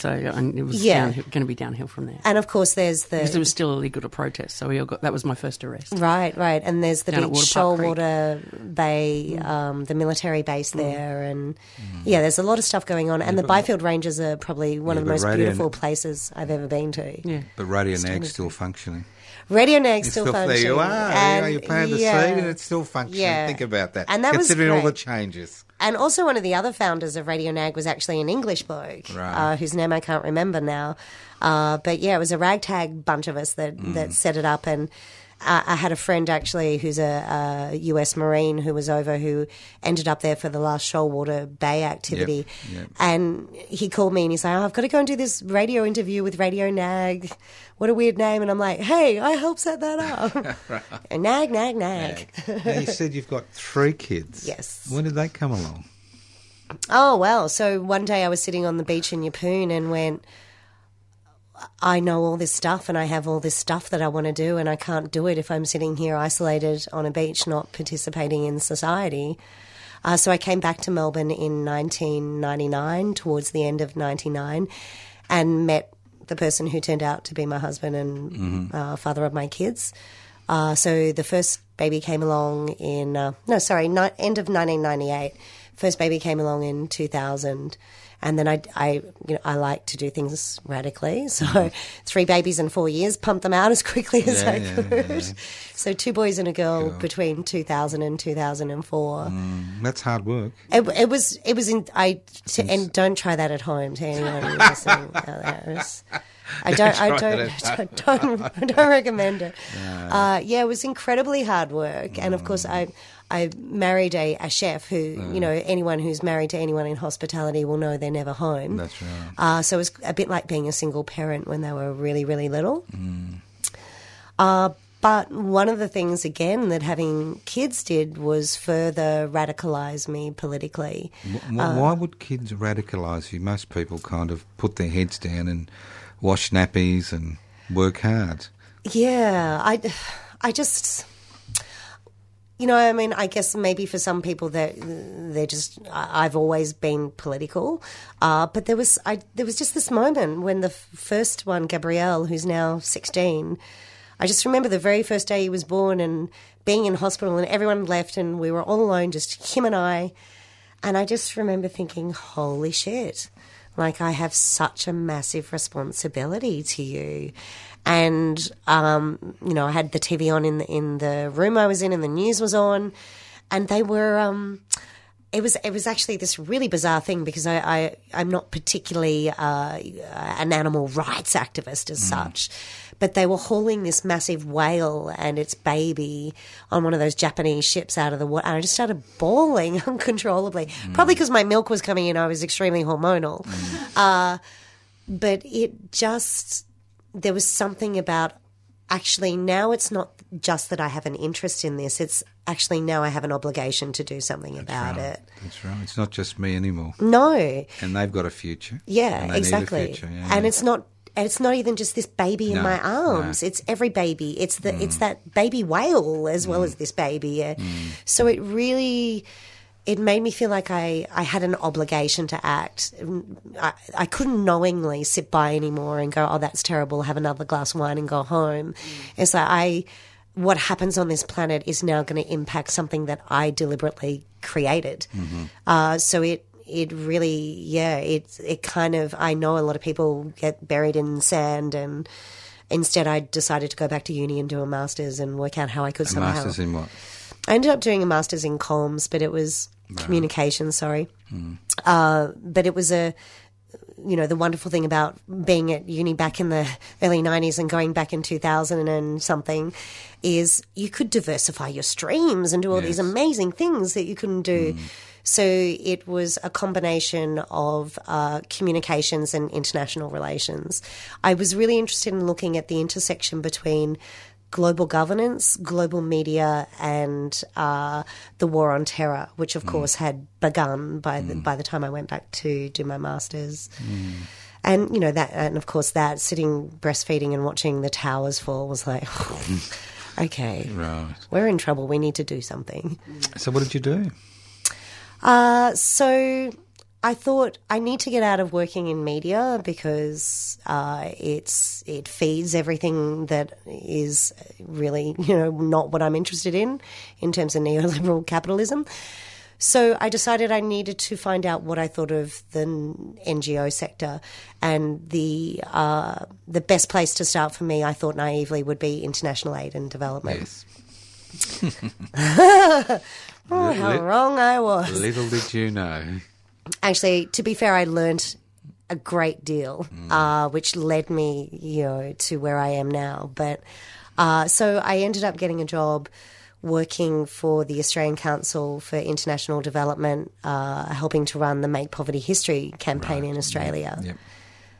so and it was Yeah. going to be downhill from there. and of course there's the Because it was still illegal to protest, so we all got that was my first arrest. Right, right, and there's the Down at beach, Water Park Creek. Shoalwater Bay, mm. um, the military base mm. there, and mm. yeah, there's a lot of stuff going on. And the Byfield Ranges are probably one Yeah, of the most Radio- beautiful places I've ever been to. Yeah, But Radio Nag's still functioning. Radio Nag's It's still, there functioning. you are. There you are. and- You're planting the yeah. seed and it's still functioning. Yeah. Think about that. And that was Considering all the great. changes. And also, one of the other founders of Radio Nag was actually an English bloke, Right. uh, whose name I can't remember now. Uh, but yeah, it was a ragtag bunch of us that, Mm. that set it up. And uh, I had a friend actually who's a, a US Marine who was over who ended up there for the last Shoalwater Bay activity. yep. And he called me and he's like, oh, I've got to go and do this radio interview with Radio Nag. What a weird name. And I'm like, hey, I helped set that up. And nag, nag, nag. now, you said you've got three kids. Yes. When did they come along? Oh well, so one day I was sitting on the beach in Yeppoon and went, I know all this stuff and I have all this stuff that I want to do and I can't do it if I'm sitting here isolated on a beach not participating in society. Uh, so I came back to Melbourne in 1999, towards the end of 99, and met the person who turned out to be my husband and uh, father of my kids. Uh, so the first baby came along in, uh, no, sorry, ni- end of 1998. First baby came along in 2000. And then I, I, you know, I like to do things radically. So three babies in four years, pump them out as quickly as Yeah, I yeah, could. yeah. So two boys and a girl between 2000 and 2004. Mm, that's hard work. It, it was, it was in, I, to, and don't try that at home to anyone listening out there. I don't, I don't, don't, don't, don't recommend it. Uh, yeah, it was incredibly hard work, and of course, I, I married a, a chef who, you know, anyone who's married to anyone in hospitality will know they're never home. That's right. Uh, so it was a bit like being a single parent when they were really, really little. Uh, But one of the things, again, that having kids did was further radicalise me politically. Wh- wh- Why would kids radicalise you? Most people kind of put their heads down and wash nappies and work hard. Yeah, I, I just, you know, I mean, I guess maybe for some people that they're just, I've always been political, uh, but there was, I, there was just this moment when the first one, Gabriel, who's now sixteen, I just remember the very first day he was born and being in hospital and everyone left and we were all alone, just him and I, and I just remember thinking, holy shit. Like, I have such a massive responsibility to you. And, um, you know, I had the TV on in the, in the room I was in and the news was on. And they were, um, it was it was actually this really bizarre thing because I, I I'm not particularly uh, an animal rights activist as such, but they were hauling this massive whale and its baby on one of those Japanese ships out of the water, and I just started bawling uncontrollably. Probably because my milk was coming in, I was extremely hormonal, uh, but it just there was something about actually now it's not just that I have an interest in this, it's actually now I have an obligation to do something about Right. it. That's right. It's not just me anymore. No. And they've got a future. Yeah, And they a exactly. future, yeah. And it's not and it's not even just this baby in No, my arms. no. It's every baby. It's the it's that baby whale as well as this baby. Uh, So it really it made me feel like I, I had an obligation to act. I, I couldn't knowingly sit by anymore and go, oh, that's terrible, have another glass of wine and go home. It's like I, what happens on this planet is now going to impact something that I deliberately created. Uh, so it, it really, yeah, it, it kind of, I know a lot of people get buried in sand and instead I decided to go back to uni and do a master's and work out how I could A somehow. master's in what? I ended up doing a master's in comms, but it was communication, sorry. Uh, but it was a, you know, the wonderful thing about being at uni back in the early 90s and going back in 2000 and something is you could diversify your streams and do all these amazing things that you couldn't do. So it was a combination of uh, communications and international relations. I was really interested in looking at the intersection between global governance, global media, and uh, the war on terror, which of course had begun by the, by the time I went back to do my masters. And you know that, and of course that sitting breastfeeding and watching the towers fall was like, okay, Right. we're in trouble. We need to do something. So what did you do? Uh, so I thought I need to get out of working in media because uh, it's it feeds everything that is really you know not what I'm interested in in terms of neoliberal capitalism. So I decided I needed to find out what I thought of the NGO sector, and the uh, the best place to start for me, I thought naively, would be international aid and development. Yes. Oh, how wrong I was! Little did you know. Actually, to be fair, I learnt a great deal, uh, which led me, you know, to where I am now. But uh, so I ended up getting a job working for the Australian Council for International Development, uh, helping to run the Make Poverty History campaign in Australia. Yep.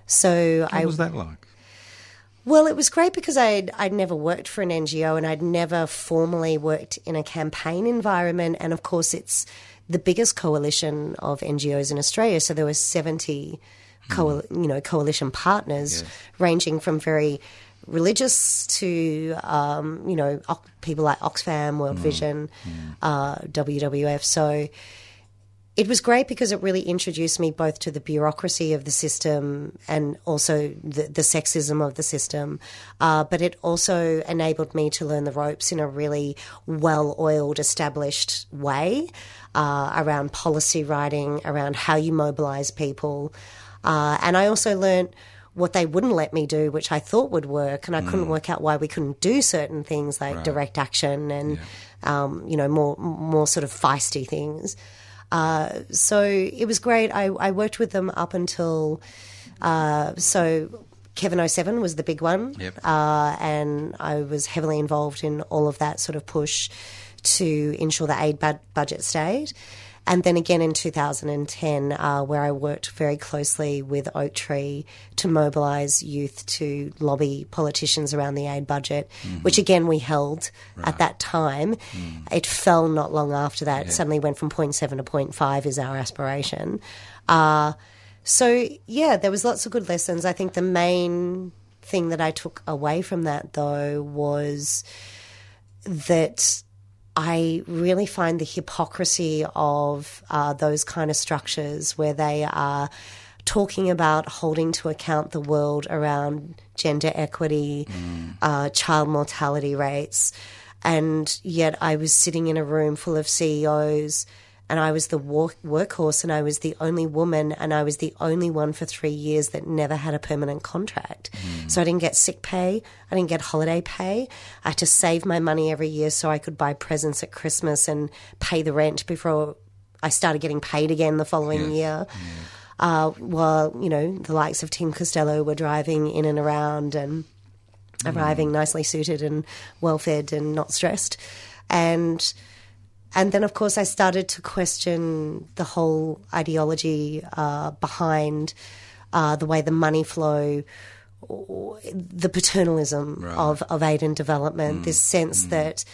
So What I was that like? well, it was great because I'd, I'd never worked for an NGO and I'd never formally worked in a campaign environment. And of course, it's the biggest coalition of NGOs in Australia. So there were 70 coal, you know, coalition partners ranging from very religious to, um, you know, people like Oxfam, World Vision, uh, WWF. So it was great because it really introduced me both to the bureaucracy of the system and also the, the sexism of the system. Uh, but it also enabled me to learn the ropes in a really well oiled, established way uh, around policy writing, around how you mobilize people. Uh, and I also learned what they wouldn't let me do, which I thought would work, and I couldn't work out why we couldn't do certain things like direct action and, um, you know, more more sort of feisty things. Uh, so it was great. I, I worked with them up until uh, so Kevin 07 was the big one, Yep. uh, and I was heavily involved in all of that sort of push to ensure the aid bud- budget stayed. and then again in 2010, uh, where I worked very closely with Oaktree to mobilise youth to lobby politicians around the aid budget, which again we held at that time. It fell not long after that. It suddenly went from 0.7 to 0.5 is our aspiration. Uh, so yeah, there was lots of good lessons. I think the main thing that I took away from that though was that I really find the hypocrisy of uh, those kind of structures where they are talking about holding to account the world around gender equity, uh, child mortality rates, and yet I was sitting in a room full of CEOs. And I was the work- workhorse, and I was the only woman, and I was the only one for three years that never had a permanent contract. So I didn't get sick pay, I didn't get holiday pay. I had to save my money every year so I could buy presents at Christmas and pay the rent before I started getting paid again the following year. Uh, while you know the likes of Tim Costello were driving in and around and arriving nicely suited and well fed and not stressed, and and then of course I started to question the whole ideology uh, behind uh, the way the money flow. The paternalism of, of aid and development, this sense that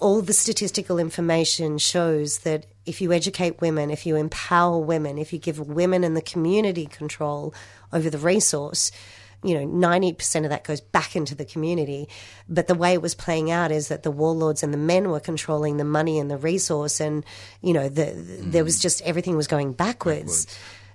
all the statistical information shows that if you educate women, if you empower women, if you give women and the community control over the resource, you know, 90% of that goes back into the community. But the way it was playing out is that the warlords and the men were controlling the money and the resource, and, you know, the, there was just everything was going backwards.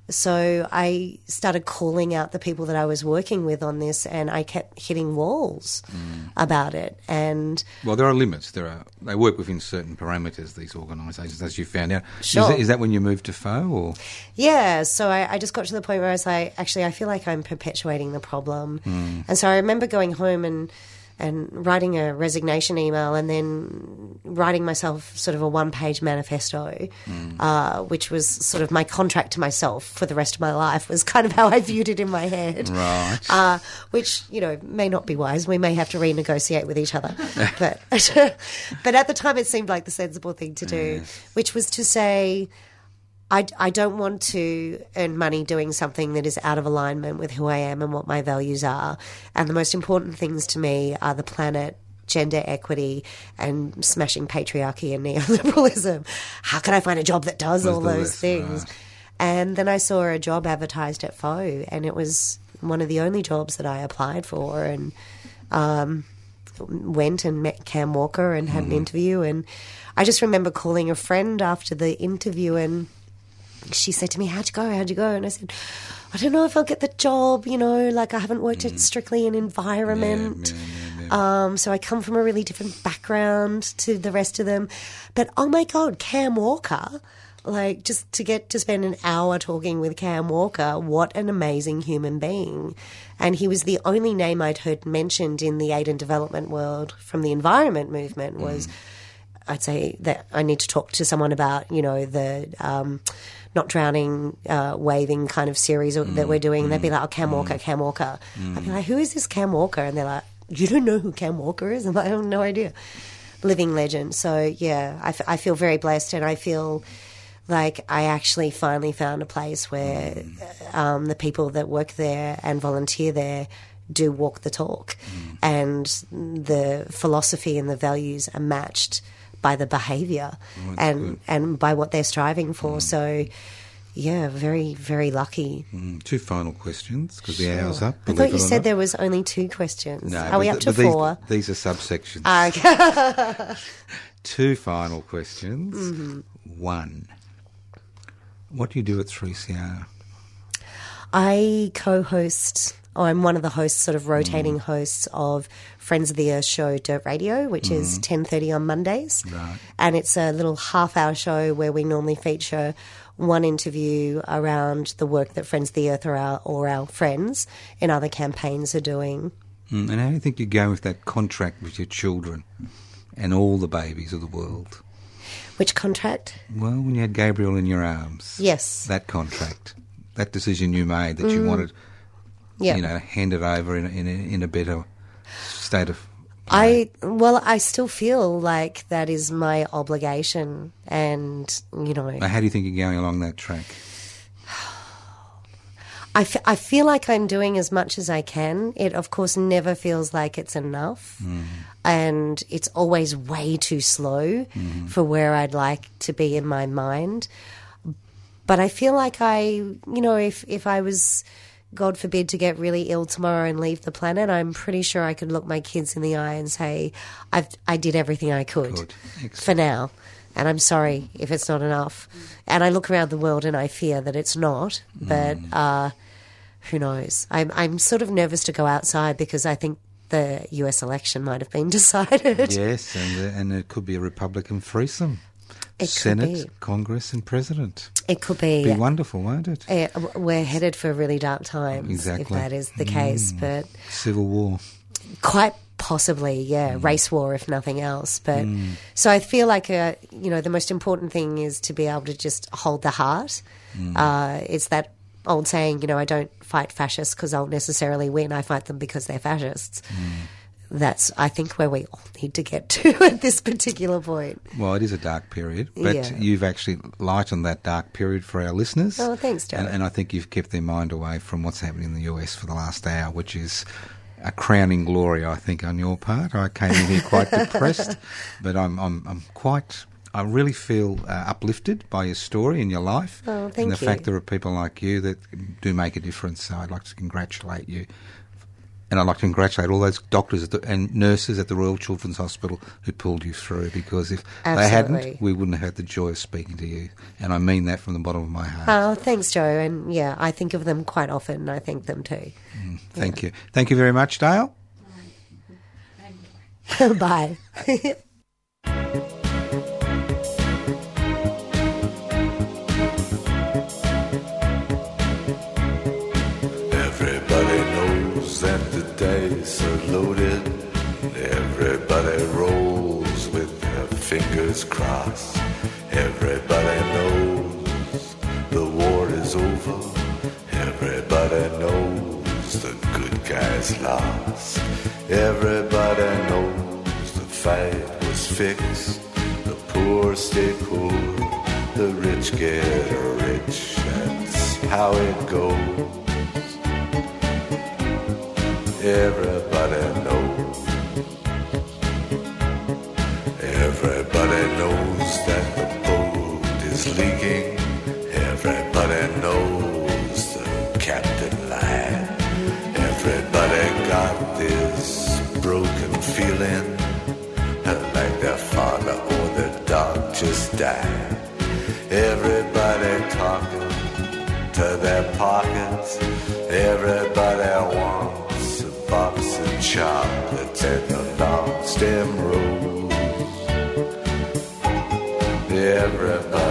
So I started calling out the people that I was working with on this, and I kept hitting walls mm. about it. And Well, there are limits. There are. They work within certain parameters. These organisations, as you found out. Sure. Is, that, is that when you moved to FO, or Yeah, so I, I just got to the point where I was like, actually, I feel like I'm perpetuating the problem. Mm. And so I remember going home and and writing a resignation email and then writing myself sort of a one page manifesto, uh, which was sort of my contract to myself for the rest of my life, was kind of how I viewed it in my head. right? Uh, which you know may not be wise. We may have to renegotiate with each other, but but at the time it seemed like the sensible thing to do, which was to say. I, I don't want to earn money doing something that is out of alignment with who I am and what my values are. And the most important things to me are the planet, gender equity, and smashing patriarchy and neoliberalism. How can I find a job that does Does all those list, things? right. And then I saw a job advertised at FO, and it was one of the only jobs that I applied for, and um, went and met Cam Walker and had an interview. And I just remember calling a friend after the interview, and she said to me, "How'd you go? How'd you go?" And I said. I don't know if I'll get the job, you know, like I haven't worked at strictly an environment. Um, so I come from a really different background to the rest of them. But oh my God, Cam Walker, like just to get to spend an hour talking with Cam Walker, what an amazing human being. And he was the only name I'd heard mentioned in the aid and development world from the environment movement was I'd say that I need to talk to someone about, you know, the um, not drowning, uh, waving kind of series that mm, we're doing. They'd be mm, like, oh, Cam mm. Walker, Cam Walker. I'd be like, who is this Cam Walker? And they're like, you don't know who Cam Walker is? I'm like, I have no idea. Living legend. So, yeah, I, f- I feel very blessed and I feel like I actually finally found a place where um, the people that work there and volunteer there do walk the talk, and the philosophy and the values are matched by the behaviour and and by what they're striving for. So, yeah, very very lucky. Mm, two final questions because the hour's up. I thought you said not. there was only two questions. No, are we up th- to four? These, these are subsections. Ah, okay. Two final questions. Mm-hmm. One. What do you do at 3CR? I co-host. Or I'm one of the hosts, sort of rotating hosts of Friends of the Earth show Dirt Radio, which is 10:30 on Mondays, Right. and it's a little half-hour show where we normally feature one interview around the work that Friends of the Earth or our, or our friends in other campaigns are doing. Mm, and how do you think you go with that contract with your children and all the babies of the world? Which contract? Well, when you had Gabriel in your arms. Yes. That contract. That decision you made that you wanted, Yeah. you know, handed over in a, in a, in a better state of I well, I still feel like that is my obligation, and you know, Now, how do you think you're going along that track? I, f- I feel like I'm doing as much as I can. It, of course, never feels like it's enough. Mm. And it's always way too slow mm-hmm. for where I'd like to be in my mind. But I feel like I, you know, if, if I was, God forbid, to get really ill tomorrow and leave the planet, I'm pretty sure I could look my kids in the eye and say, I've, I did everything I could Good. For now. And I'm sorry if it's not enough. And I look around the world and I fear that it's not. But uh, who knows? I'm I'm sort of nervous to go outside because I think the U.S. election might have been decided. Yes, and uh, and it could be a Republican threesome. It Senate. Congress, and President. It could be. Be wonderful, won't it? uh, we're headed for really dark times Exactly. if that is the case. But Civil war. quite possibly, yeah, race war if nothing else. But so I feel like uh, you know the most important thing is to be able to just hold the heart. Uh, it's that old saying, you know, I don't fight fascists because I'll necessarily win. I fight them because they're fascists. That's I think where we all need to get to at this particular point. Well, it is a dark period, but Yeah. you've actually lightened that dark period for our listeners. Oh, thanks, Joe. And, and I think you've kept their mind away from what's happening in the US for the last hour, which is a crowning glory, I think, on your part. I came in here quite depressed, but I'm, I'm, I'm quite. I really feel uh, uplifted by your story and your life, Oh, thank and the you. fact there are people like you that do make a difference. So I'd like to congratulate you and I'd like to congratulate all those doctors at the, and nurses at the Royal Children's Hospital who pulled you through because if they hadn't, we wouldn't have had the joy of speaking to you. And I mean that from the bottom of my heart. Oh, thanks, Joe. And yeah, I think of them quite often. And I thank them too. Mm, thank you. Thank you very much, Dale. Bye. fingers crossed. Everybody knows the war is over. Everybody knows the good guys lost. Everybody knows the fight was fixed. The poor stay poor, the rich get rich. That's how it goes. Everybody knows. Leaking. Everybody knows the captain lied. Everybody got this broken feeling like their father or their dog just died. Everybody talking to their pockets. Everybody wants a box of chocolates and a long stem rose. Everybody